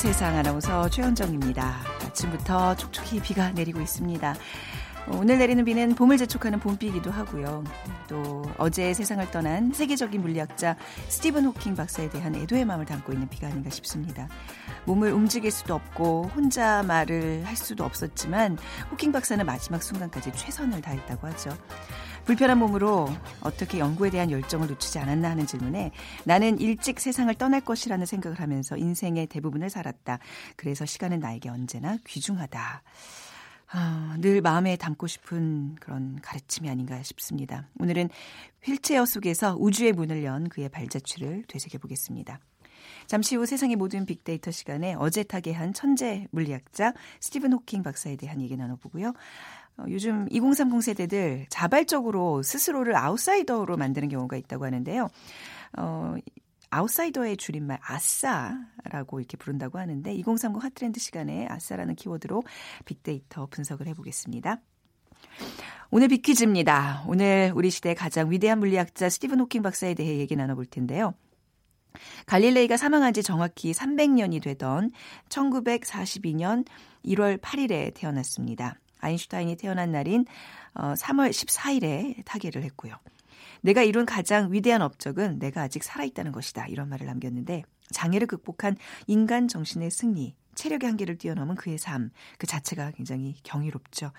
세상 아나운서 최현정입니다. 아침부터 촉촉히 비가 내리고 있습니다. 오늘 내리는 비는 봄을 재촉하는 봄비이기도 하고요. 또 어제 세상을 떠난 세계적인 물리학자 스티븐 호킹 박사에 대한 애도의 마음을 담고 있는 비가 아닌가 싶습니다. 몸을 움직일 수도 없고 혼자 말을 할 수도 없었지만 호킹 박사는 마지막 순간까지 최선을 다했다고 하죠. 불편한 몸으로 어떻게 연구에 대한 열정을 놓치지 않았나 하는 질문에 나는 일찍 세상을 떠날 것이라는 생각을 하면서 인생의 대부분을 살았다. 그래서 시간은 나에게 언제나 귀중하다. 아, 늘 마음에 담고 싶은 그런 가르침이 아닌가 싶습니다. 오늘은 휠체어 속에서 우주의 문을 연 그의 발자취를 되새겨 보겠습니다. 잠시 후 세상의 모든 빅데이터 시간에 어제 타계한 천재 물리학자 스티븐 호킹 박사에 대한 얘기 나눠보고요. 어, 요즘 2030 세대들 자발적으로 스스로를 아웃사이더로 만드는 경우가 있다고 하는데요. 어, 아웃사이더의 줄임말 아싸라고 이렇게 부른다고 하는데 2030 핫트렌드 시간에 아싸라는 키워드로 빅데이터 분석을 해보겠습니다. 오늘 빅퀴즈입니다. 오늘 우리 시대 가장 위대한 물리학자 스티븐 호킹 박사에 대해 얘기 나눠볼 텐데요. 갈릴레이가 사망한 지 정확히 300년이 되던 1942년 1월 8일에 태어났습니다. 아인슈타인이 태어난 날인 3월 어, 14일에 타계를 했고요. 내가 이룬 가장 위대한 업적은 내가 아직 살아있다는 것이다. 이런 말을 남겼는데 장애를 극복한 인간 정신의 승리, 체력의 한계를 뛰어넘은 그의 삶, 그 자체가 굉장히 경이롭죠.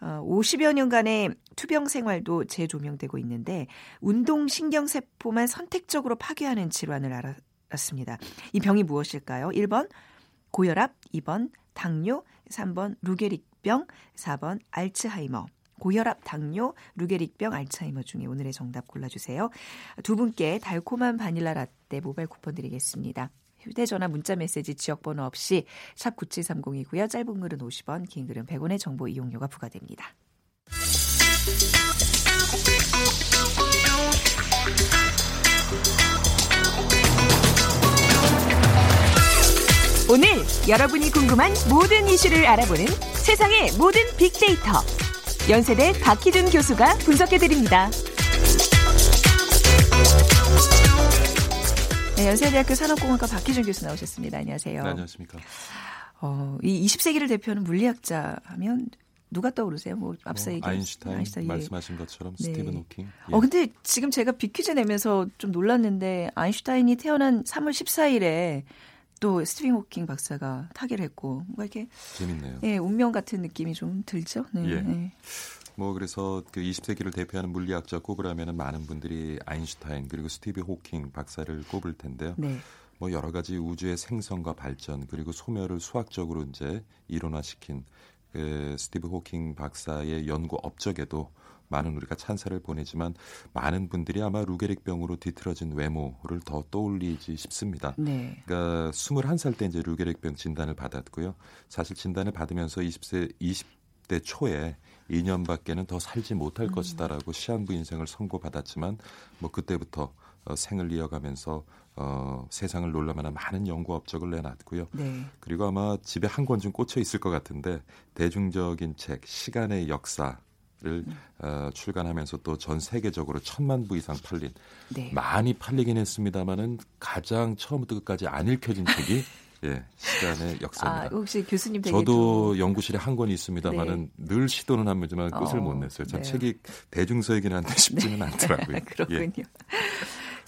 어, 50여 년간의 투병 생활도 재조명되고 있는데 운동신경세포만 선택적으로 파괴하는 질환을 알았습니다. 이 병이 무엇일까요? 1번 고혈압, 2번 당뇨, 3번 루게릭병, 4번 알츠하이머. 고혈압, 당뇨, 루게릭병, 알츠하이머 중에 오늘의 정답 골라주세요. 두 분께 달콤한 바닐라 라떼 모바일 쿠폰 드리겠습니다. 휴대전화 문자메시지 지역번호 없이 샵 9730이고요. 짧은 글은 50원, 긴 글은 100원의 정보 이용료가 부과됩니다. 오늘 여러분이 궁금한 모든 이슈를 알아보는 세상의 모든 빅데이터. 연세대 박희준 교수가 분석해드립니다. 네, 연세대학교 산업공학과 박희준 교수 나오셨습니다. 안녕하세요. 네, 안녕하십니까. 어, 이 20세기를 대표하는 물리학자 하면 누가 떠오르세요? 뭐 앞서 뭐, 얘기한 아인슈타인, 아인슈타인 예. 말씀하신 것처럼 네. 스티븐 호킹. 예. 어 근데 지금 제가 비퀴즈 내면서 좀 놀랐는데 아인슈타인이 태어난 3월 14일에 또 스티븐 호킹 박사가 타계를 했고 뭔가 이렇게 재밌네요. 예, 운명 같은 느낌이 좀 들죠. 네. 예. 네. 뭐 그래서 그 20세기를 대표하는 물리학자 꼽으라면 많은 분들이 아인슈타인 그리고 스티브 호킹 박사를 꼽을 텐데요. 네. 뭐 여러 가지 우주의 생성과 발전 그리고 소멸을 수학적으로 이제 이론화시킨 그 스티브 호킹 박사의 연구 업적에도 많은 우리가 찬사를 보내지만 많은 분들이 아마 루게릭병으로 뒤틀어진 외모를 더 떠올리지 싶습니다. 네. 그러니까 21살 때 이제 루게릭병 진단을 받았고요. 사실 진단을 받으면서 20세 20대 초에 2년밖에는 더 살지 못할 음. 것이다라고 시한부 인생을 선고받았지만 뭐 그때부터 어, 생을 이어가면서 어, 세상을 놀라만한 많은 연구 업적을 내놨고요. 네. 그리고 아마 집에 한권좀 꽂혀 있을 것 같은데 대중적인 책 시간의 역사 를 음. 어, 출간하면서 또 전 세계적으로 천만 부 이상 팔린 네. 많이 팔리긴 했습니다만은 가장 처음부터 끝까지 안 읽혀진 책이 예, 시간의 역사입니다. 아, 혹시 교수님 저도 연구실에 한 권이 있습니다만은 네. 늘 시도는 합니다만 끝을 어, 못 냈어요. 참 네. 책이 대중서이긴 한데 쉽지는 네. 않더라고요. 그렇군요. 예.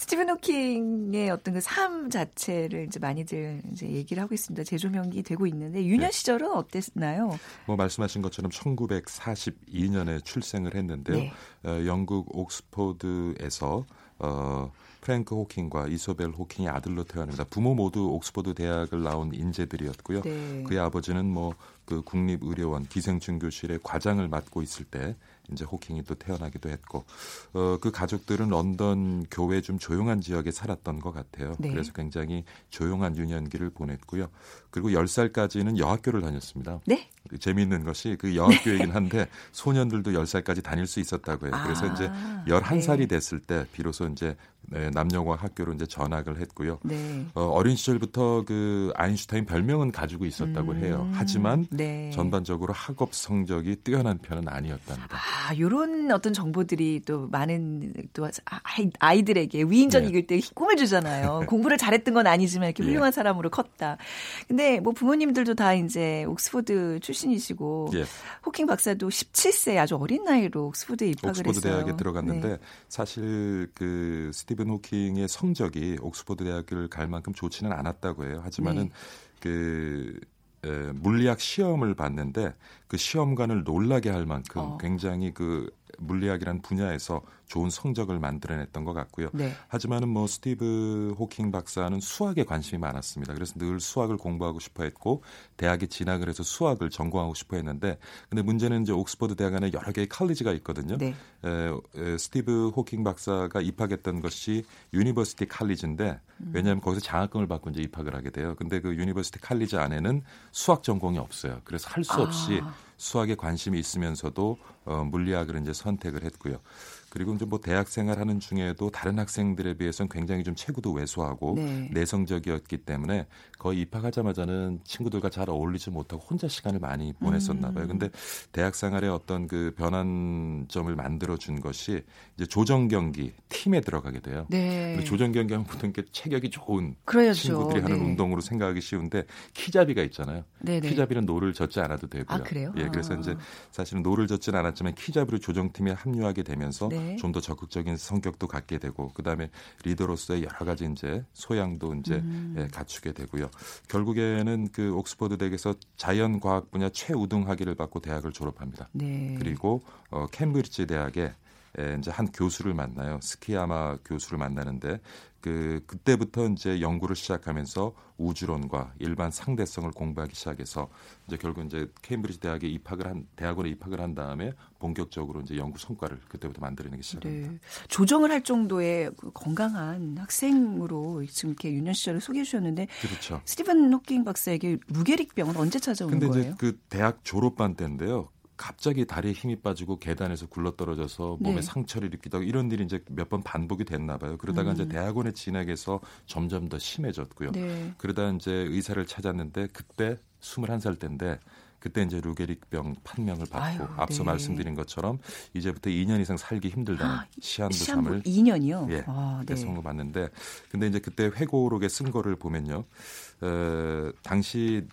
스티븐 호킹의 어떤 그 삶 자체를 이제 많이들 이제 얘기를 하고 있습니다. 재조명이 되고 있는데 유년 네. 시절은 어땠나요? 뭐 말씀하신 것처럼 1942년에 출생을 했는데요. 네. 어, 영국 옥스포드에서 어 프랭크 호킹과 이소벨 호킹의 아들로 태어납니다. 부모 모두 옥스퍼드 대학을 나온 인재들이었고요. 네. 그의 아버지는 뭐 그 국립의료원 기생충 교실의 과장을 맡고 있을 때 이제 호킹이 또 태어나기도 했고 어, 그 가족들은 런던 교회 좀 조용한 지역에 살았던 것 같아요. 네. 그래서 굉장히 조용한 유년기를 보냈고요. 그리고 10살까지는 여학교를 다녔습니다. 네. 재미있는 것이 그 여학교이긴 한데 소년들도 10살까지 다닐 수 있었다고 해요. 그래서 아, 이제 11살이 네. 됐을 때 비로소 이제 네, 남녀공학 학교로 이제 전학을 했고요. 네. 어, 린 시절부터 그 아인슈타인 별명은 가지고 있었다고 음, 해요. 하지만 네. 전반적으로 학업 성적이 뛰어난 편은 아니었답니다. 아, 요런 어떤 정보들이 또 많은 또 아이들에게 위인전 네. 읽힐 때 꿈을 주잖아요. 공부를 잘했던 건 아니지만 이렇게 예. 훌륭한 사람으로 컸다. 근데 뭐 부모님들도 다 이제 옥스퍼드 출신이시고 예. 호킹 박사도 17세 아주 어린 나이로 옥스퍼드에 입학을 옥스퍼드 했어요. 대학에 들어갔는데 네. 사실 그 스티븐 호킹의 성적이 옥스퍼드 대학을 갈 만큼 좋지는 않았다고 해요. 하지만은 네. 그 에, 물리학 시험을 봤는데 그 시험관을 놀라게 할 만큼 어. 굉장히 그 물리학이라는 분야에서 좋은 성적을 만들어냈던 것 같고요. 네. 하지만은 뭐 스티브 호킹 박사는 수학에 관심이 많았습니다. 그래서 늘 수학을 공부하고 싶어 했고 대학에 진학을 해서 수학을 전공하고 싶어 했는데 근데 문제는 이제 옥스퍼드 대학 안에 여러 개의 칼리지가 있거든요. 네. 에, 에, 스티브 호킹 박사가 입학했던 것이 유니버시티 칼리지인데 음. 왜냐하면 거기서 장학금을 받고 이제 입학을 하게 돼요. 근데 그 유니버시티 칼리지 안에는 수학 전공이 없어요. 그래서 할 수 없이 아. 수학에 관심이 있으면서도 어, 물리학을 이제 선택을 했고요. 그리고 이제 뭐 대학 생활하는 중에도 다른 학생들에 비해서는 굉장히 좀 체구도 왜소하고 네. 내성적이었기 때문에 거의 입학하자마자는 친구들과 잘 어울리지 못하고 혼자 시간을 많이 보냈었나 봐요. 음. 근데 대학 생활의 어떤 그 변환점을 만들어 준 것이 이제 조정 경기 팀에 들어가게 돼요. 네. 조정 경기 하면 보통 이렇게 체격이 좋은 그래야죠. 친구들이 하는 네. 운동으로 생각하기 쉬운데 키잡이가 있잖아요. 네네. 키잡이는 노를 젓지 않아도 되고요. 아, 그래요? 예, 그래서 아. 이제 사실은 노를 젓지는 않았지만 키잡이로 조정팀에 합류하게 되면서 네. 네. 좀더 적극적인 성격도 갖게 되고 그다음에 리더로서의 여러 가지 이제 소양도 이제 음. 예, 갖추게 되고요. 결국에는 그 옥스퍼드 대학에서 자연 과학 분야 최우등 학위를 받고 대학을 졸업합니다. 네. 그리고 어 캠브리지 대학에 에, 이제 한 교수를 만나요. 스키야마 교수를 만나는데 그 그때부터 이제 연구를 시작하면서 우주론과 일반 상대성을 공부하기 시작해서 이제 결국 이제 케임브리지 대학에 입학을 한 대학원에 입학을 한 다음에 본격적으로 이제 연구 성과를 그때부터 만들어내기 시작합니다. 네. 조정을 할 정도의 그 건강한 학생으로 지금 이렇게 유년 시절을 소개해 주셨는데 그렇죠. 스티븐 호킹 박사에게 루게릭 병은 언제 찾아온 근데 거예요? 근데 이제 그 대학 졸업반 때인데요. 갑자기 다리에 힘이 빠지고 계단에서 굴러떨어져서 몸에 네. 상처를 입기도 하고 이런 일이 이제 몇 번 반복이 됐나 봐요. 그러다가 음. 이제 대학원에 진학해서 점점 더 심해졌고요. 네. 그러다 이제 의사를 찾았는데 그때 21살 때인데 그때 이제 루게릭병 판명을 받고 아유, 앞서 네. 말씀드린 것처럼 이제부터 2년 이상 살기 힘들다는 아, 시한부 삼을 2년이요? 예, 아, 네. 선고 받는데 근데 이제 그때 회고록에 쓴 거를 보면요. 어, 당시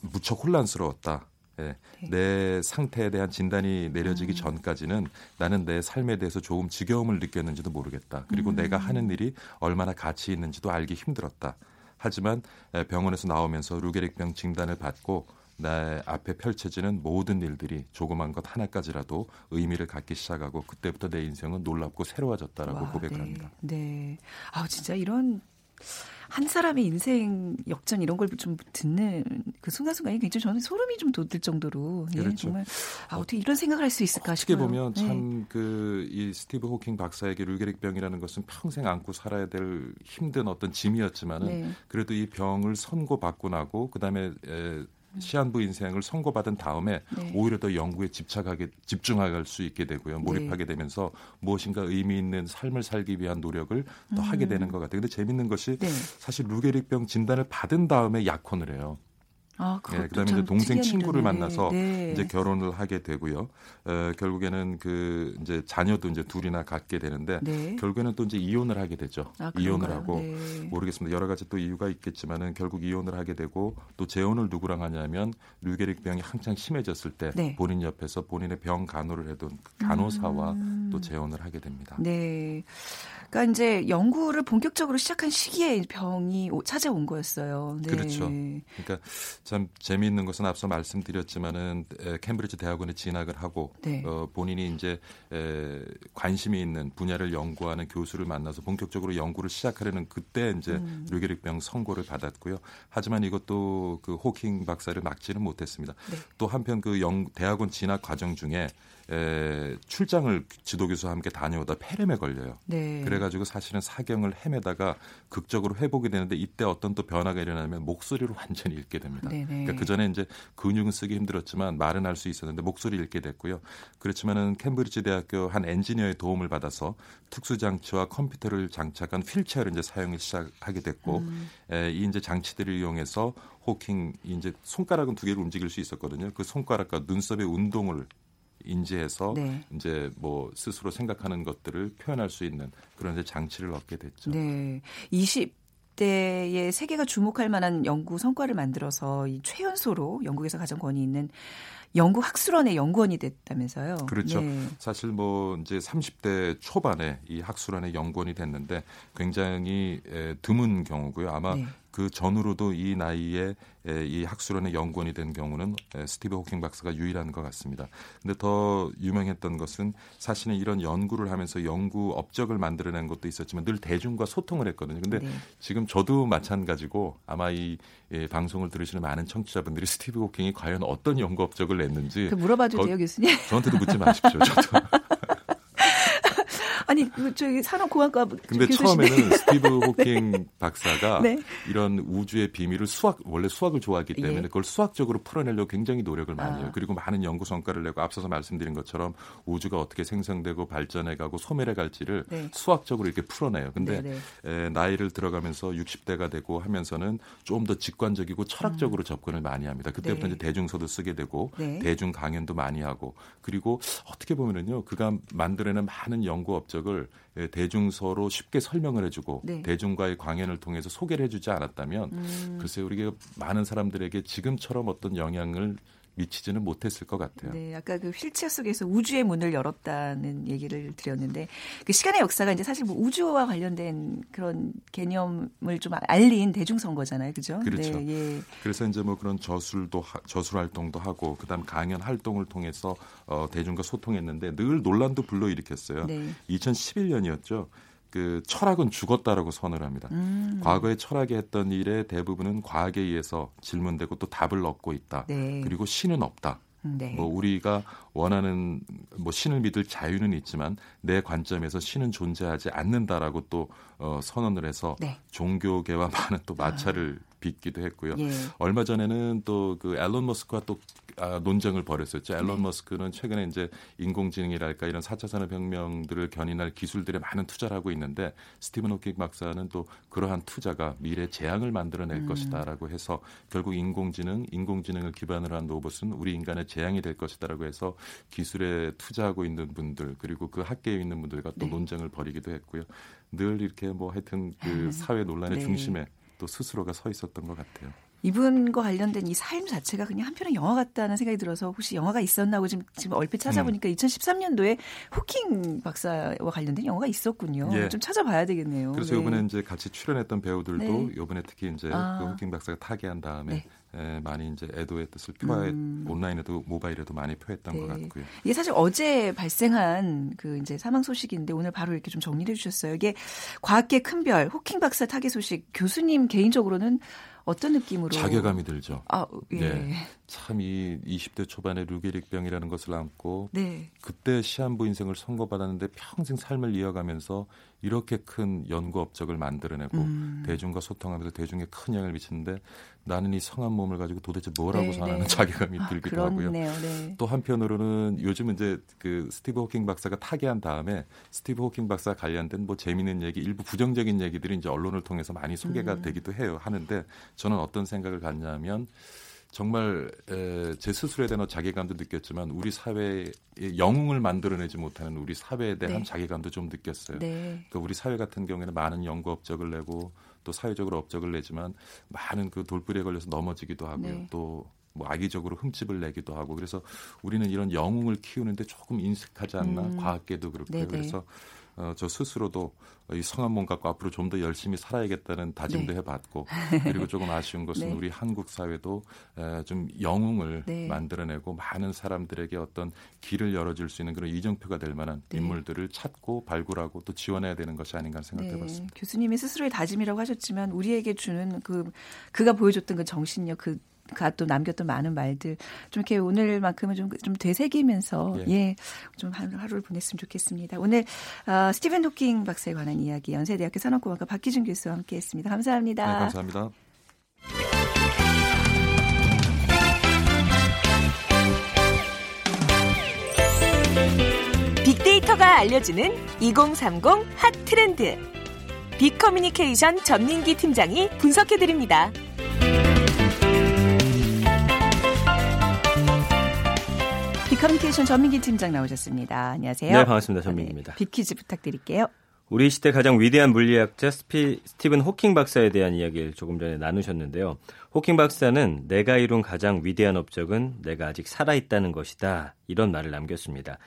무척 혼란스러웠다. 예, 네. 내 상태에 대한 진단이 내려지기 음. 전까지는 나는 내 삶에 대해서 조금 지겨움을 느꼈는지도 모르겠다. 그리고 음. 내가 하는 일이 얼마나 가치 있는지도 알기 힘들었다. 하지만 병원에서 나오면서 루게릭병 진단을 받고 내 앞에 펼쳐지는 모든 일들이 조그만 것 하나까지라도 의미를 갖기 시작하고 그때부터 내 인생은 놀랍고 새로워졌다라고 와, 고백을 네. 합니다. 네. 아 진짜 이런 한 사람의 인생 역전 이런 걸 좀 듣는 그 순간순간이 굉장히 저는 소름이 좀 돋을 정도로 예, 그렇죠. 정말 아, 어떻게 이런 생각을 할 수 있을까 싶어요. 어떻게 보면 네. 참그 이 스티브 호킹 박사에게 룰게릭병이라는 것은 평생 안고 살아야 될 힘든 어떤 짐이었지만은 네. 그래도 이 병을 선고받고 나고 그다음에 에, 시한부 인생을 선고받은 다음에 네. 오히려 더 연구에 집착하게 집중할 수 있게 되고요. 몰입하게 네. 되면서 무엇인가 의미 있는 삶을 살기 위한 노력을 더 음. 하게 되는 것 같아요. 근데 재밌는 것이 네. 사실 루게릭병 진단을 받은 다음에 약혼을 해요. 아, 네, 그다음에 이제 동생 친구를 만나서 네. 이제 결혼을 하게 되고요. 어, 결국에는 그 이제 자녀도 이제 둘이나 갖게 되는데 네. 결국에는 또 이제 이혼을 하게 되죠. 아, 이혼을 하고 네. 모르겠습니다. 여러 가지 또 이유가 있겠지만은 결국 이혼을 하게 되고 또 재혼을 누구랑 하냐면 류게릭 병이 한창 심해졌을 때 네. 본인 옆에서 본인의 병 간호를 해둔 간호사와 음. 또 재혼을 하게 됩니다. 네. 그러니까 이제 연구를 본격적으로 시작한 시기에 병이 찾아온 거였어요. 네. 그렇죠. 그러니까 참 재미있는 것은 앞서 말씀드렸지만은 캠브리지 대학원에 진학을 하고 네. 어, 본인이 이제 에, 관심이 있는 분야를 연구하는 교수를 만나서 본격적으로 연구를 시작하려는 그때 이제 음. 류게릭병 선고를 받았고요. 하지만 이것도 그 호킹 박사를 막지는 못했습니다. 네. 또 한편 그 영, 대학원 진학 과정 중에 에, 출장을 지도 교수와 함께 다녀오다 폐렴에 걸려요. 네. 그래가지고 사실은 사경을 헤매다가 극적으로 회복이 되는데 이때 어떤 또 변화가 일어나면 목소리를 완전히 잃게 됩니다. 그러니까 그 전에 이제 근육은 쓰기 힘들었지만 말은 할 수 있었는데 목소리 잃게 됐고요. 그렇지만은 캠브리지 대학교 한 엔지니어의 도움을 받아서 특수 장치와 컴퓨터를 장착한 휠체어를 이제 사용을 시작하게 됐고 음. 에, 이 이제 장치들을 이용해서 호킹 이제 손가락은 두 개를 움직일 수 있었거든요. 그 손가락과 눈썹의 운동을 인지해서 네. 이제 뭐 스스로 생각하는 것들을 표현할 수 있는 그런 장치를 얻게 됐죠. 네. 20 대의 세계가 주목할 만한 연구 성과를 만들어서 이 최연소로 영국에서 가장 권위 있는 영국 학술원의 연구원이 됐다면서요. 그렇죠. 네. 사실 뭐 이제 30대 초반에 이 학술원의 연구원이 됐는데 굉장히 드문 경우고요. 아마 네. 그 전후로도 이 나이에 이 학술원의 연구원이 된 경우는 스티브 호킹 박사가 유일한 것 같습니다. 근데 더 유명했던 것은 사실은 이런 연구를 하면서 연구 업적을 만들어낸 것도 있었지만 늘 대중과 소통을 했거든요. 근데 네. 지금 저도 마찬가지고 아마 이 방송을 들으시는 많은 청취자분들이 스티브 호킹이 과연 어떤 연구 업적을 냈는지 그 물어봐도 돼요, 교수님? 저한테도 묻지 마십시오. 저도. 아니 그 저기 산업공학과 근데 처음에는 스티브 호킹 박사가 네. 이런 우주의 비밀을 수학 원래 수학을 좋아하기 때문에 예. 그걸 수학적으로 풀어내려고 굉장히 노력을 많이 해요. 아. 그리고 많은 연구 성과를 내고 앞서서 말씀드린 것처럼 우주가 어떻게 생성되고 발전해가고 소멸해 갈지를 네. 수학적으로 이렇게 풀어내요. 근데 네, 네. 에, 나이를 들어가면서 60대가 되고 하면서는 좀 더 직관적이고 철학적으로 음. 접근을 많이 합니다. 그때부터 네. 이제 대중서도 쓰게 되고 네. 대중 강연도 많이 하고 그리고 어떻게 보면은요 그가 만들어낸 많은 연구 업적 적을 예, 대중서로 쉽게 설명을 해주고 네. 대중과의 광연을 통해서 소개를 해주지 않았다면 음. 글쎄 우리가 많은 사람들에게 지금처럼 어떤 영향을 미치지는 못했을 것 같아요. 네, 아까 그 휠체어 속에서 우주의 문을 열었다는 얘기를 드렸는데 그 시간의 역사가 이제 사실 뭐 우주와 관련된 그런 개념을 좀 알린 대중선거잖아요, 그죠? 그렇죠. 네, 예. 그래서 이제 뭐 그런 저술도 저술 활동도 하고 그다음 강연 활동을 통해서 어, 대중과 소통했는데 늘 논란도 불러일으켰어요. 네. 2011년이었죠. 그 철학은 죽었다라고 선을 합니다. 음. 과거에 철학이 했던 일의 대부분은 과학에 의해서 질문되고 또 답을 얻고 있다. 네. 그리고 신은 없다. 네. 뭐 우리가 원하는 뭐 신을 믿을 자유는 있지만 내 관점에서 신은 존재하지 않는다라고 또 어, 선언을 해서 네. 종교계와 많은 또 마찰을 아. 빚기도 했고요. 예. 얼마 전에는 또 그 앨런 머스크와 또 아, 논쟁을 벌였었죠. 앨런 네. 머스크는 최근에 이제 인공지능이랄까 이런 4차 산업혁명들을 견인할 기술들에 많은 투자를 하고 있는데 스티븐 호킹 박사는 또 그러한 투자가 미래 재앙을 만들어낼 음. 것이다라고 해서 결국 인공지능, 인공지능을 기반으로 한 로봇은 우리 인간의 재앙이 될 것이다라고 해서 기술에 투자하고 있는 분들 그리고 그 학계에 있는 분들과 또 네. 논쟁을 벌이기도 했고요. 늘 이렇게 뭐 하여튼 그 사회 논란의 네. 중심에 또 스스로가 서 있었던 것 같아요. 이분과 관련된 이 삶 자체가 그냥 한편의 영화 같다는 생각이 들어서 혹시 영화가 있었나 고 지금, 지금 얼핏 찾아보니까 음. 2013년도에 호킹 박사와 관련된 영화가 있었군요. 예. 좀 찾아봐야 되겠네요. 그래서 네. 이번에 이제 같이 출연했던 배우들도 네. 이번에 특히 이제 아. 그 호킹 박사가 타계한 다음에 네. 에, 많이 이제 애도의 뜻을 표해 음. 온라인에도 모바일에도 많이 표했던 네. 것 같고요. 이게 사실 어제 발생한 그 이제 사망 소식인데 오늘 바로 이렇게 좀 정리해 주셨어요. 이게 과학계 큰 별 호킹 박사 타계 소식 교수님 개인적으로는 어떤 느낌으로 자괴감이 들죠. 아, 예. 네. 참이 20대 초반에 루게릭병이라는 것을 안고 네. 그때 시한부 인생을 선고받았는데 평생 삶을 이어가면서 이렇게 큰 연구 업적을 만들어내고 음. 대중과 소통하면서 대중에 큰 영향을 미치는데 나는 이 성한 몸을 가지고 도대체 뭐라고 네, 사는 네. 자괴감이 아, 들기도 하고요. 네. 또 한편으로는 요즘 이제 그 스티브 호킹 박사가 타계한 다음에 스티브 호킹 박사 관련된 뭐 재미있는 얘기, 일부 부정적인 얘기들이 이제 언론을 통해서 많이 소개가 음. 되기도 해요. 하는데 저는 어떤 생각을 갖냐면 정말 에, 제 스스로에 대한 자괴감도 느꼈지만 우리 사회의 영웅을 만들어내지 못하는 우리 사회에 대한 네. 자괴감도 좀 느꼈어요. 네. 그러니까 우리 사회 같은 경우에는 많은 연구 업적을 내고 또 사회적으로 업적을 내지만 많은 그 돌부리에 걸려서 넘어지기도 하고요. 네. 또뭐 악의적으로 흠집을 내기도 하고 그래서 우리는 이런 영웅을 키우는데 조금 인색하지 않나 음. 과학계도 그렇고요. 네네. 그래서 어, 저 스스로도 이 성한 몸 갖고 앞으로 좀 더 열심히 살아야겠다는 다짐도 네. 해봤고 그리고 조금 아쉬운 것은 네. 우리 한국 사회도 에, 좀 영웅을 네. 만들어내고 많은 사람들에게 어떤 길을 열어줄 수 있는 그런 이정표가 될 만한 네. 인물들을 찾고 발굴하고 또 지원해야 되는 것이 아닌가 생각해봤습니다. 네. 교수님이 스스로의 다짐이라고 하셨지만 우리에게 주는 그 그가 보여줬던 그 정신력 그 또 남겼던 많은 말들 좀 이렇게 오늘만큼은 좀, 좀 되새기면서 예. 예, 좀 하루를 보냈으면 좋겠습니다. 오늘 어, 스티븐 호킹 박사에 관한 이야기 연세대학교 산업공학과 박기준 교수와 함께했습니다. 감사합니다. 네, 감사합니다. 빅데이터가 알려주는 2030 핫 트렌드. 빅커뮤니케이션 전민기 팀장이 분석해드립니다. 커뮤니케이션 전민기 팀장 나오셨습니다. 안녕하세요. 네, 반갑습니다. 전민기입니다. 네, 빅퀴즈 부탁드릴게요. 우리 시대 가장 위대한 물리학자 스피, 스티븐 호킹 박사에 대한 이야기를 조금 전에 나누셨는데요. 호킹 박사는 내가 이룬 가장 위대한 업적은 내가 아직 살아있다는 것이다. 이런 말을 남겼습니다.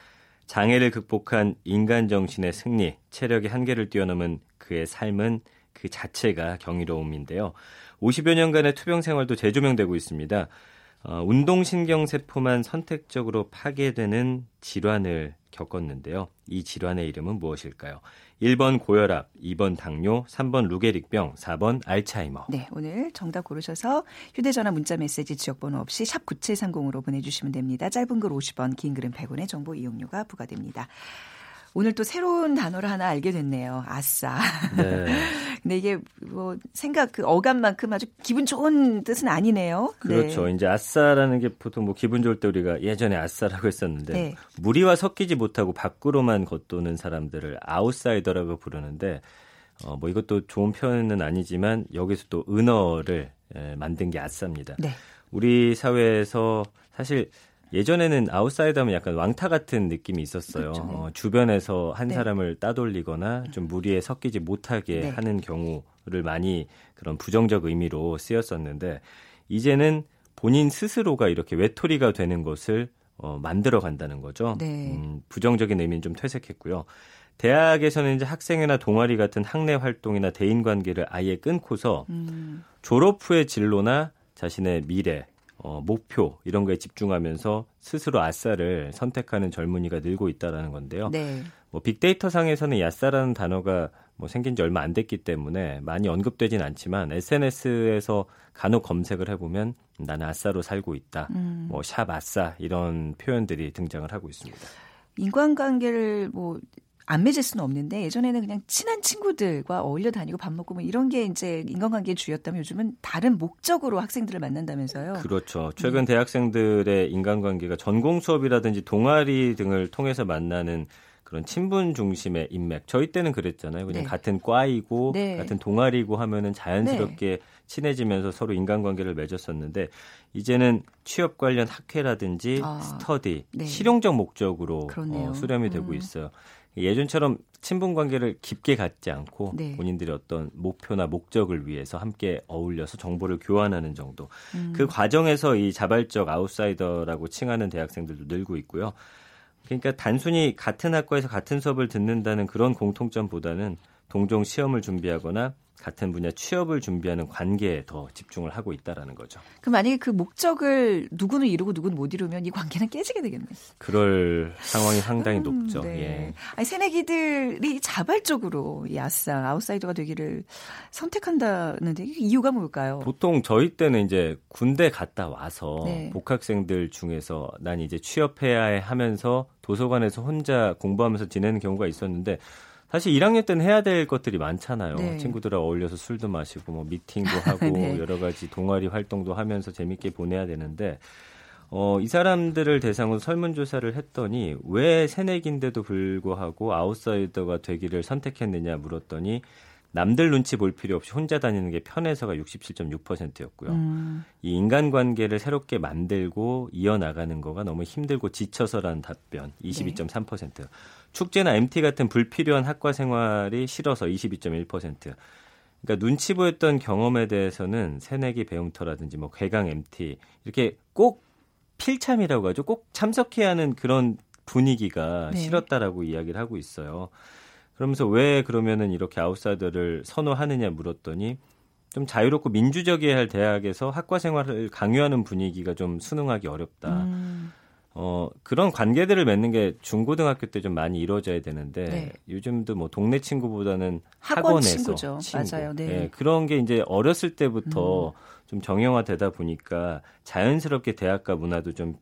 장애를 극복한 인간 정신의 승리, 체력의 한계를 뛰어넘은 그의 삶은 그 자체가 경이로움인데요. 50여 년간의 투병 생활도 재조명되고 있습니다. 어, 운동신경세포만 선택적으로 파괴되는 질환을 겪었는데요. 이 질환의 이름은 무엇일까요? 1번 고혈압, 2번 당뇨, 3번 루게릭병, 4번 알츠하이머. 네, 오늘 정답 고르셔서 휴대전화 문자메시지 지역번호 없이 샵 9730으로 보내주시면 됩니다. 짧은 글 50원, 긴 글은 100원의 정보 이용료가 부과됩니다. 오늘 또 새로운 단어를 하나 알게 됐네요. 아싸. 네. 근데 이게 뭐 생각 그 어감만큼 아주 기분 좋은 뜻은 아니네요. 그렇죠. 네. 이제 아싸라는 게 보통 뭐 기분 좋을 때 우리가 예전에 아싸라고 했었는데 네. 무리와 섞이지 못하고 밖으로만 겉도는 사람들을 아웃사이더라고 부르는데 어, 뭐 이것도 좋은 표현은 아니지만 여기서 또 은어를 에, 만든 게 아싸입니다. 네. 우리 사회에서 사실 예전에는 아웃사이더 하면 약간 왕타 같은 느낌이 있었어요. 그렇죠. 어, 주변에서 한 네. 사람을 따돌리거나 좀 무리에 섞이지 못하게 네. 하는 경우를 많이 그런 부정적 의미로 쓰였었는데 이제는 본인 스스로가 이렇게 외톨이가 되는 것을 어, 만들어 간다는 거죠. 네. 음, 부정적인 의미는 좀 퇴색했고요. 대학에서는 이제 학생회나 동아리 같은 학내 활동이나 대인 관계를 아예 끊고서 음. 졸업 후의 진로나 자신의 미래 어, 목표 이런 거에 집중하면서 스스로 아싸를 선택하는 젊은이가 늘고 있다라는 건데요. 네. 뭐 빅데이터 상에서는 야싸라는 단어가 뭐 생긴 지 얼마 안 됐기 때문에 많이 언급되진 않지만 SNS에서 간혹 검색을 해보면 나는 아싸로 살고 있다. 음. 뭐샵 아싸 이런 표현들이 등장을 하고 있습니다. 인간관계를 뭐 안 맺을 수는 없는데 예전에는 그냥 친한 친구들과 어울려 다니고 밥 먹고 뭐 이런 게 이제 인간관계의 주였다면 요즘은 다른 목적으로 학생들을 만난다면서요. 그렇죠. 최근 네. 대학생들의 인간관계가 전공 수업이라든지 동아리 등을 통해서 만나는 그런 친분 중심의 인맥. 저희 때는 그랬잖아요. 그냥 네. 같은 과이고 네. 같은 동아리고 하면은 자연스럽게 네. 친해지면서 서로 인간관계를 맺었었는데 이제는 취업 관련 학회라든지 아, 스터디 네. 실용적 목적으로 어, 수렴이 되고 음. 있어요. 예전처럼 친분 관계를 깊게 갖지 않고 네. 본인들의 어떤 목표나 목적을 위해서 함께 어울려서 정보를 교환하는 정도. 음. 그 과정에서 이 자발적 아웃사이더라고 칭하는 대학생들도 늘고 있고요. 그러니까 단순히 같은 학과에서 같은 수업을 듣는다는 그런 공통점보다는 동종 시험을 준비하거나 같은 분야 취업을 준비하는 관계에 더 집중을 하고 있다라는 거죠. 그럼 만약에 그 목적을 누구는 이루고 누구는 못 이루면 이 관계는 깨지게 되겠네요. 그럴 상황이 상당히 음, 높죠. 네. 예. 아니 새내기들이 자발적으로 이 아싸 아웃사이더가 되기를 선택한다는데 이유가 뭘까요? 보통 저희 때는 이제 군대 갔다 와서 네. 복학생들 중에서 난 이제 취업해야 해 하면서 도서관에서 혼자 공부하면서 지내는 경우가 있었는데 사실 1학년 때는 해야 될 것들이 많잖아요. 네. 친구들과 어울려서 술도 마시고 뭐 미팅도 하고 네. 여러 가지 동아리 활동도 하면서 재밌게 보내야 되는데 어, 이 사람들을 대상으로 설문조사를 했더니 왜 새내기인데도 불구하고 아웃사이더가 되기를 선택했느냐 물었더니 남들 눈치 볼 필요 없이 혼자 다니는 게 편해서가 67.6%였고요. 음. 이 인간관계를 새롭게 만들고 이어나가는 거가 너무 힘들고 지쳐서라는 답변 22.3%. 네. 축제나 MT 같은 불필요한 학과 생활이 싫어서 22.1%. 그러니까 눈치 보였던 경험에 대해서는 새내기 배움터라든지 뭐 개강 MT 이렇게 꼭 필참이라고 하죠. 꼭 참석해야 하는 그런 분위기가 네. 싫었다라고 이야기를 하고 있어요. 그러면서 왜 그러면은 이렇게 아웃사이더를 선호하느냐 물었더니 좀 자유롭고 민주적이어야 할 대학에서 학과 생활을 강요하는 분위기가 좀 수능하기 어렵다. 음. 어, 그런 관계들을 맺는 게 중고등학교 때 좀 많이 이루어져야 되는데 네. 요즘도 뭐 동네 친구보다는 학원 학원에서 친구죠. 친구. 맞아요. 네. 네. 그런 게 이제 어렸을 때부터 음. 좀 정형화되다 보니까 자연스럽게 대학가 문화도 좀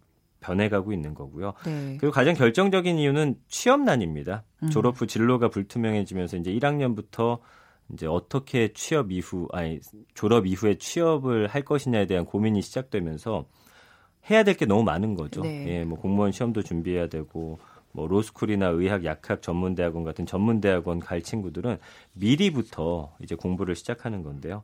변해가고 있는 거고요. 네. 그리고 가장 결정적인 이유는 취업난입니다. 음. 졸업 후 진로가 불투명해지면서 이제 1학년부터 이제 어떻게 취업 이후 아니 졸업 이후에 취업을 할 것이냐에 대한 고민이 시작되면서 해야 될 게 너무 많은 거죠. 네. 예, 뭐 공무원 시험도 준비해야 되고 뭐 로스쿨이나 의학 약학 전문 대학원 같은 전문 대학원 갈 친구들은 미리부터 이제 공부를 시작하는 건데요.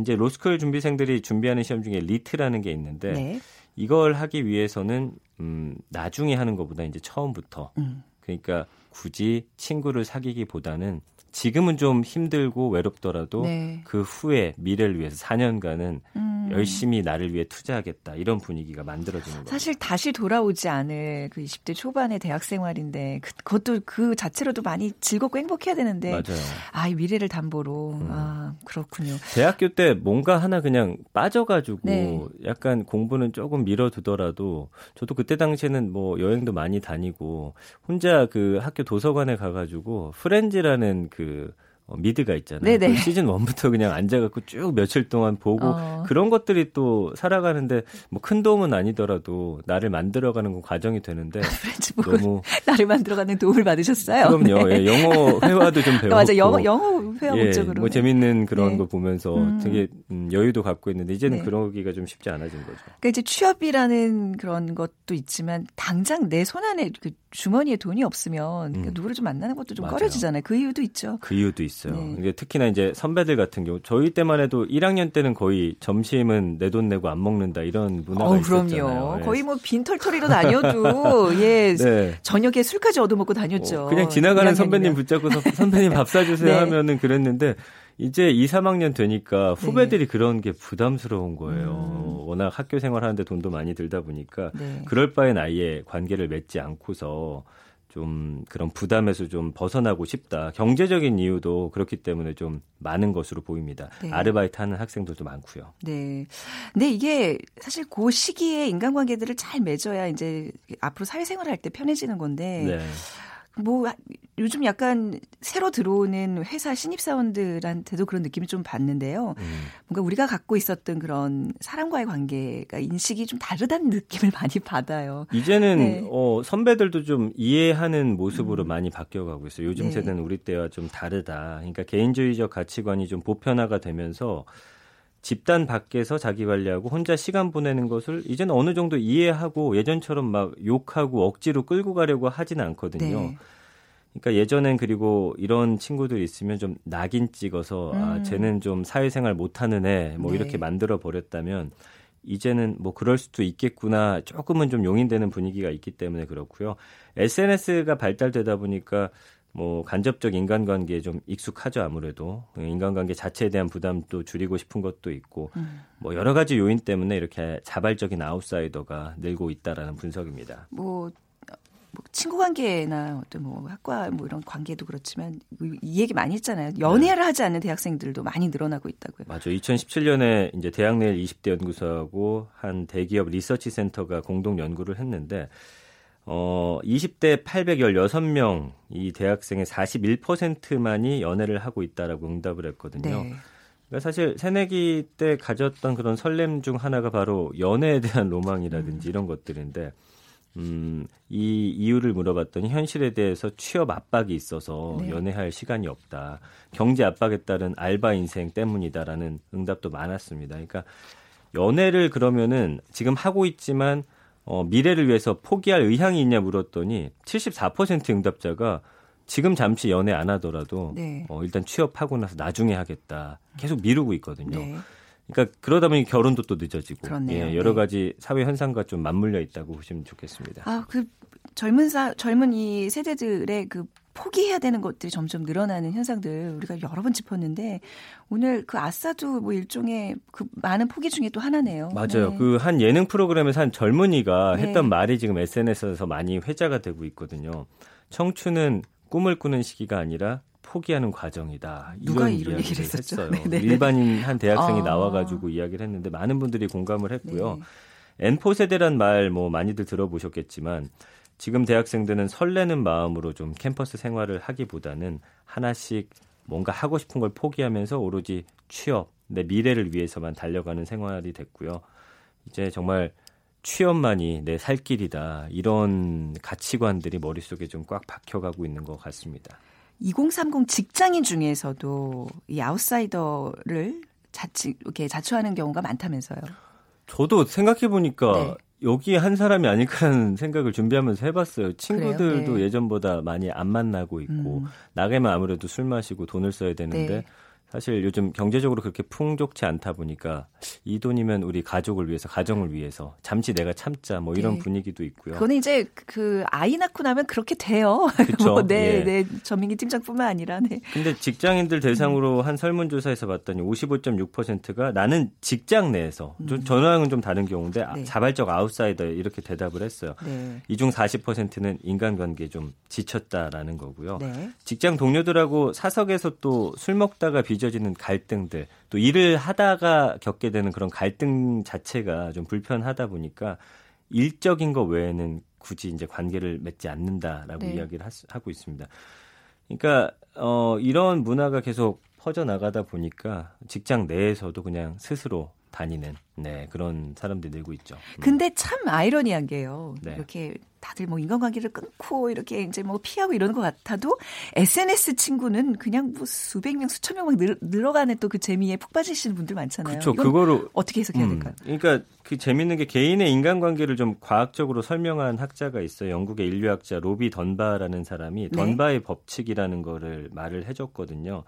이제 로스쿨 준비생들이 준비하는 시험 중에 LEET라는 게 있는데 네. 이걸 하기 위해서는 음 나중에 하는 것보다 이제 처음부터 음. 그러니까 굳이 친구를 사귀기보다는 지금은 좀 힘들고 외롭더라도 네. 그 후에 미래를 위해서 4년간은 음. 열심히 나를 위해 투자하겠다 이런 분위기가 만들어지는 거예요. 사실 다시 돌아오지 않을 그 20대 초반의 대학 생활인데 그, 그것도 그 자체로도 많이 즐겁고 행복해야 되는데 맞아요. 아, 이 미래를 담보로 음. 아, 그렇군요. 대학교 때 뭔가 하나 그냥 빠져가지고 네. 약간 공부는 조금 미뤄두더라도 저도 그때 당시에는 뭐 여행도 많이 다니고 혼자 그 학교 도서관에 가가지고 프렌즈라는 그 미드가 있잖아요. 그 시즌 1부터 그냥 앉아갖고 쭉 며칠 동안 보고 어. 그런 것들이 또 살아가는데 뭐 큰 도움은 아니더라도 나를 만들어가는 과정이 되는데 너무 나를 만들어가는 도움을 받으셨어요. 그럼요. 네. 예, 영어 회화도 좀 배웠고 맞아 영어 영어 회화 예, 목적으로 뭐 재밌는 그런 네. 거 보면서 음. 되게 음, 여유도 갖고 있는데 이제는 네. 그러기가 좀 쉽지 않아진 거죠. 그러니까 이제 취업이라는 그런 것도 있지만 당장 내 손 안에 그 주머니에 돈이 없으면 음. 누구를 좀 만나는 것도 좀 맞아요. 꺼려지잖아요. 그 이유도 있죠. 그 이유도 있어요. 네. 이게 특히나 이제 선배들 같은 경우 저희 때만 해도 1학년 때는 거의 점심은 내 돈 내고 안 먹는다 이런 문화가 어, 있었잖아요. 네. 거의 뭐 빈털터리로 다녀도 예 네. 저녁에 술까지 얻어먹고 다녔죠. 어, 그냥 지나가는 선배님 붙잡고서 선배님 밥 사주세요 네. 하면은 그랬는데 이제 2, 3학년 되니까 후배들이 네. 그런 게 부담스러운 거예요. 음. 워낙 학교 생활하는데 돈도 많이 들다 보니까 네. 그럴 바엔 아예 관계를 맺지 않고서 좀 그런 부담에서 좀 벗어나고 싶다. 경제적인 이유도 그렇기 때문에 좀 많은 것으로 보입니다. 네. 아르바이트 하는 학생들도 많고요. 네. 근데 이게 사실 그 시기에 인간관계들을 잘 맺어야 이제 앞으로 사회생활 할 때 편해지는 건데 네. 뭐 요즘 약간 새로 들어오는 회사 신입사원들한테도 그런 느낌이 좀 받는데요. 음. 뭔가 우리가 갖고 있었던 그런 사람과의 관계가 인식이 좀 다르다는 느낌을 많이 받아요. 이제는 네. 어, 선배들도 좀 이해하는 모습으로 음. 많이 바뀌어가고 있어요. 요즘 네. 세대는 우리 때와 좀 다르다. 그러니까 개인주의적 가치관이 좀 보편화가 되면서 집단 밖에서 자기 관리하고 혼자 시간 보내는 것을 이제는 어느 정도 이해하고 예전처럼 막 욕하고 억지로 끌고 가려고 하진 않거든요. 네. 그러니까 예전엔 그리고 이런 친구들 있으면 좀 낙인 찍어서 아, 음. 아 쟤는 좀 사회생활 못하는 애뭐 네. 이렇게 만들어 버렸다면 이제는 뭐 그럴 수도 있겠구나 조금은 좀 용인되는 분위기가 있기 때문에 그렇고요. SNS가 발달되다 보니까 뭐 간접적 인간관계에 좀 익숙하죠 아무래도 인간관계 자체에 대한 부담도 줄이고 싶은 것도 있고 음. 뭐 여러 가지 요인 때문에 이렇게 자발적인 아웃사이더가 늘고 있다라는 분석입니다. 뭐, 뭐 친구 관계나 어떤 뭐 학과 뭐 이런 관계도 그렇지만 이 얘기 많이 했잖아요. 연애를 네. 하지 않는 대학생들도 많이 늘어나고 있다고요. 맞아. 2017년에 이제 대학내일 20대 연구소하고 한 대기업 리서치 센터가 공동 연구를 했는데 어, 20대 816명 이 대학생의 41%만이 연애를 하고 있다라고 응답을 했거든요. 네. 그러니까 사실 새내기 때 가졌던 그런 설렘 중 하나가 바로 연애에 대한 로망이라든지 음. 이런 것들인데 음, 이 이유를 물어봤더니 현실에 대해서 취업 압박이 있어서 네. 연애할 시간이 없다. 경제 압박에 따른 알바 인생 때문이다라는 응답도 많았습니다. 그러니까 연애를 그러면은 지금 하고 있지만 어, 미래를 위해서 포기할 의향이 있냐 물었더니 74% 응답자가 지금 잠시 연애 안 하더라도 네. 어, 일단 취업하고 나서 나중에 하겠다. 계속 미루고 있거든요. 네. 그러니까 그러다 보니 결혼도 또 늦어지고 예, 여러 네. 가지 사회 현상과 좀 맞물려 있다고 보시면 좋겠습니다. 아, 그 젊은 사 젊은 이 세대들의 그 포기해야 되는 것들이 점점 늘어나는 현상들 우리가 여러 번 짚었는데 오늘 그 아싸도 뭐 일종의 그 많은 포기 중에 또 하나네요. 맞아요. 네. 그한 예능 프로그램에서 한 젊은이가 네. 했던 말이 지금 SNS에서 많이 회자가 되고 있거든요. 청춘은 꿈을 꾸는 시기가 아니라 포기하는 과정이다. 누가 이런 얘기를 했었죠? 했어요. 네, 네, 네. 일반인 한 대학생이 아. 나와가지고 이야기를 했는데 많은 분들이 공감을 했고요. 네. N포 세대란 말 뭐 많이들 들어보셨겠지만 지금 대학생들은 설레는 마음으로 좀 캠퍼스 생활을 하기보다는 하나씩 뭔가 하고 싶은 걸 포기하면서 오로지 취업, 내 미래를 위해서만 달려가는 생활이 됐고요. 이제 정말 취업만이 내 살 길이다. 이런 가치관들이 머릿속에 좀 꽉 박혀가고 있는 것 같습니다. 2030 직장인 중에서도 이 아웃사이더를 자치, 이렇게 자처하는 경우가 많다면서요. 저도 생각해 보니까 네. 여기 한 사람이 아닐까라는 생각을 준비하면서 해봤어요. 친구들도 네. 예전보다 많이 안 만나고 있고 음. 나가면 아무래도 술 마시고 돈을 써야 되는데 네. 사실 요즘 경제적으로 그렇게 풍족치 않다 보니까 이 돈이면 우리 가족을 위해서 가정을 위해서 잠시 내가 참자 뭐 이런 네. 분위기도 있고요. 그거는 이제 그 아이 낳고 나면 그렇게 돼요. 그렇죠. 뭐 네, 예. 네. 전민기 팀장뿐만 아니라 네. 근데 직장인들 대상으로 음. 한 설문조사에서 봤더니 55.6%가 나는 직장 내에서 음. 전화형은 좀 다른 경우인데 네. 자발적 아웃사이더 이렇게 대답을 했어요. 네. 이중 40%는 인간관계 좀 지쳤다라는 거고요. 네. 직장 동료들하고 사석에서 또 술 먹다가 비 빚어지는 갈등들 또 일을 하다가 겪게 되는 그런 갈등 자체가 좀 불편하다 보니까 일적인 것 외에는 굳이 이제 관계를 맺지 않는다라고 네. 이야기를 하, 고 있습니다. 그러니까 어 이런 문화가 계속 퍼져 나가다 보니까 직장 내에서도 그냥 스스로 다니는 네 그런 사람들이 늘고 있죠. 음. 근데 참 아이러니한 게요. 네. 이렇게 다들 뭐 인간관계를 끊고 이렇게 이제 뭐 피하고 이러는 것 같아도 SNS 친구는 그냥 뭐 수백 명 수천 명 막 늘어가는 또 그 재미에 푹 빠지시는 분들 많잖아요. 그렇죠. 그거를 어떻게 해석해야 음, 될까요? 그러니까 그 재밌는 게 개인의 인간관계를 좀 과학적으로 설명한 학자가 있어요. 영국의 인류학자 로비 던바라는 사람이 네. 던바의 법칙이라는 거를 말을 해줬거든요.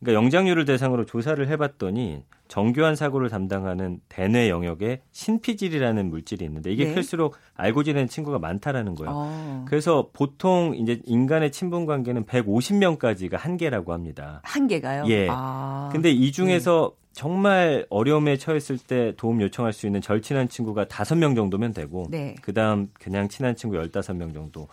그러니까 영장류를 대상으로 조사를 해봤더니 정교한 사고를 담당하는 대뇌 영역에 신피질이라는 물질이 있는데 이게 네. 클수록 알고 지내는 친구가 많다라는 거예요. 어. 그래서 보통 이제 인간의 친분 관계는 150명까지가 한계라고 합니다. 한계가요? 예. 아. 근데 이 중에서 네. 정말 어려움에 처했을 때 도움 요청할 수 있는 절친한 친구가 5명 정도면 되고 네. 그다음 그냥 친한 친구 15명 정도.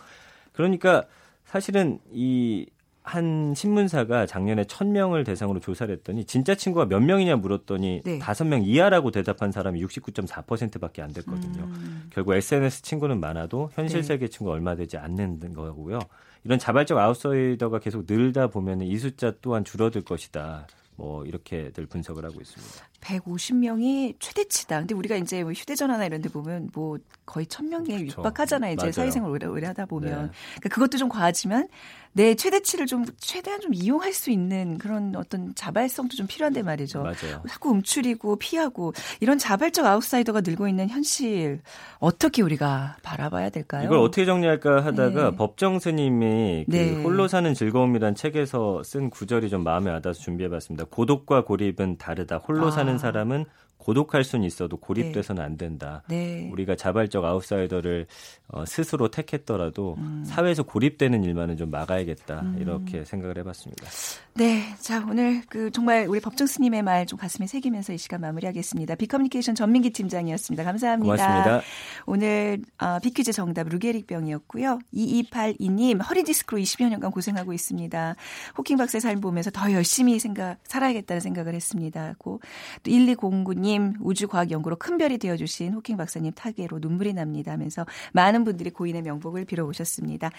그러니까 사실은 이 한 신문사가 작년에 1000명을 대상으로 조사를 했더니 진짜 친구가 몇 명이냐 물었더니 네. 5명 이하라고 대답한 사람이 69.4%밖에 안 됐거든요. 음. 결국 SNS 친구는 많아도 현실 네. 세계 친구 얼마 되지 않는 거고요. 이런 자발적 아웃사이더가 계속 늘다 보면 이 숫자 또한 줄어들 것이다. 뭐 이렇게들 분석을 하고 있습니다. 150명이 최대치다. 근데 우리가 이제 뭐 휴대전화나 이런 데 보면 뭐 거의 1000명에 그렇죠. 육박하잖아요. 이제 맞아요. 사회생활 오래, 오래 하다 보면. 네. 그러니까 그것도 좀 과하지만 내 최대치를 좀 최대한 좀 이용할 수 있는 그런 어떤 자발성도 좀 필요한데 말이죠. 맞아요. 자꾸 움츠리고 피하고 이런 자발적 아웃사이더가 늘고 있는 현실 어떻게 우리가 바라봐야 될까요? 이걸 어떻게 정리할까 하다가 네. 법정 스님이 그 네. 홀로 사는 즐거움이란 책에서 쓴 구절이 좀 마음에 와닿아서 준비해 봤습니다. 고독과 고립은 다르다. 홀로 아. 사는 사람은 고독할 수는 있어도 고립돼서는 안 된다. 네. 우리가 자발적 아웃사이더를 어, 스스로 택했더라도 음. 사회에서 고립되는 일만은 좀 막아야겠다 음. 이렇게 생각을 해봤습니다. 네, 자 오늘 그 정말 우리 법정 스님의 말 좀 가슴에 새기면서 이 시간 마무리하겠습니다. 빅커뮤니케이션 전민기 팀장이었습니다. 감사합니다. 고맙습니다. 오늘 어, 비퀴즈 정답 루게릭병이었고요. 2282님 허리 디스크로 20여 년간 고생하고 있습니다. 호킹 박사의 삶 보면서 더 열심히 생각 살아야겠다는 생각을 했습니다. 고, 또 1209님 우주과학연구로 큰 별이 되어주신 호킹 박사님 타계로 눈물이 납니다 하면서 많은 분들이 고인의 명복을 빌어오셨습니다.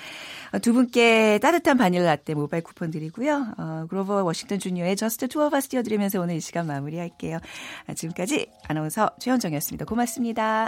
어, 두 분께 따뜻한 바닐라 라떼 모바일 쿠폰 드리고요. 어, 그로버 워싱턴 주니어의 Just the Two of Us 띄워드리면서 오늘 이 시간 마무리할게요. 아, 지금까지 아나운서 최현정이었습니다. 고맙습니다.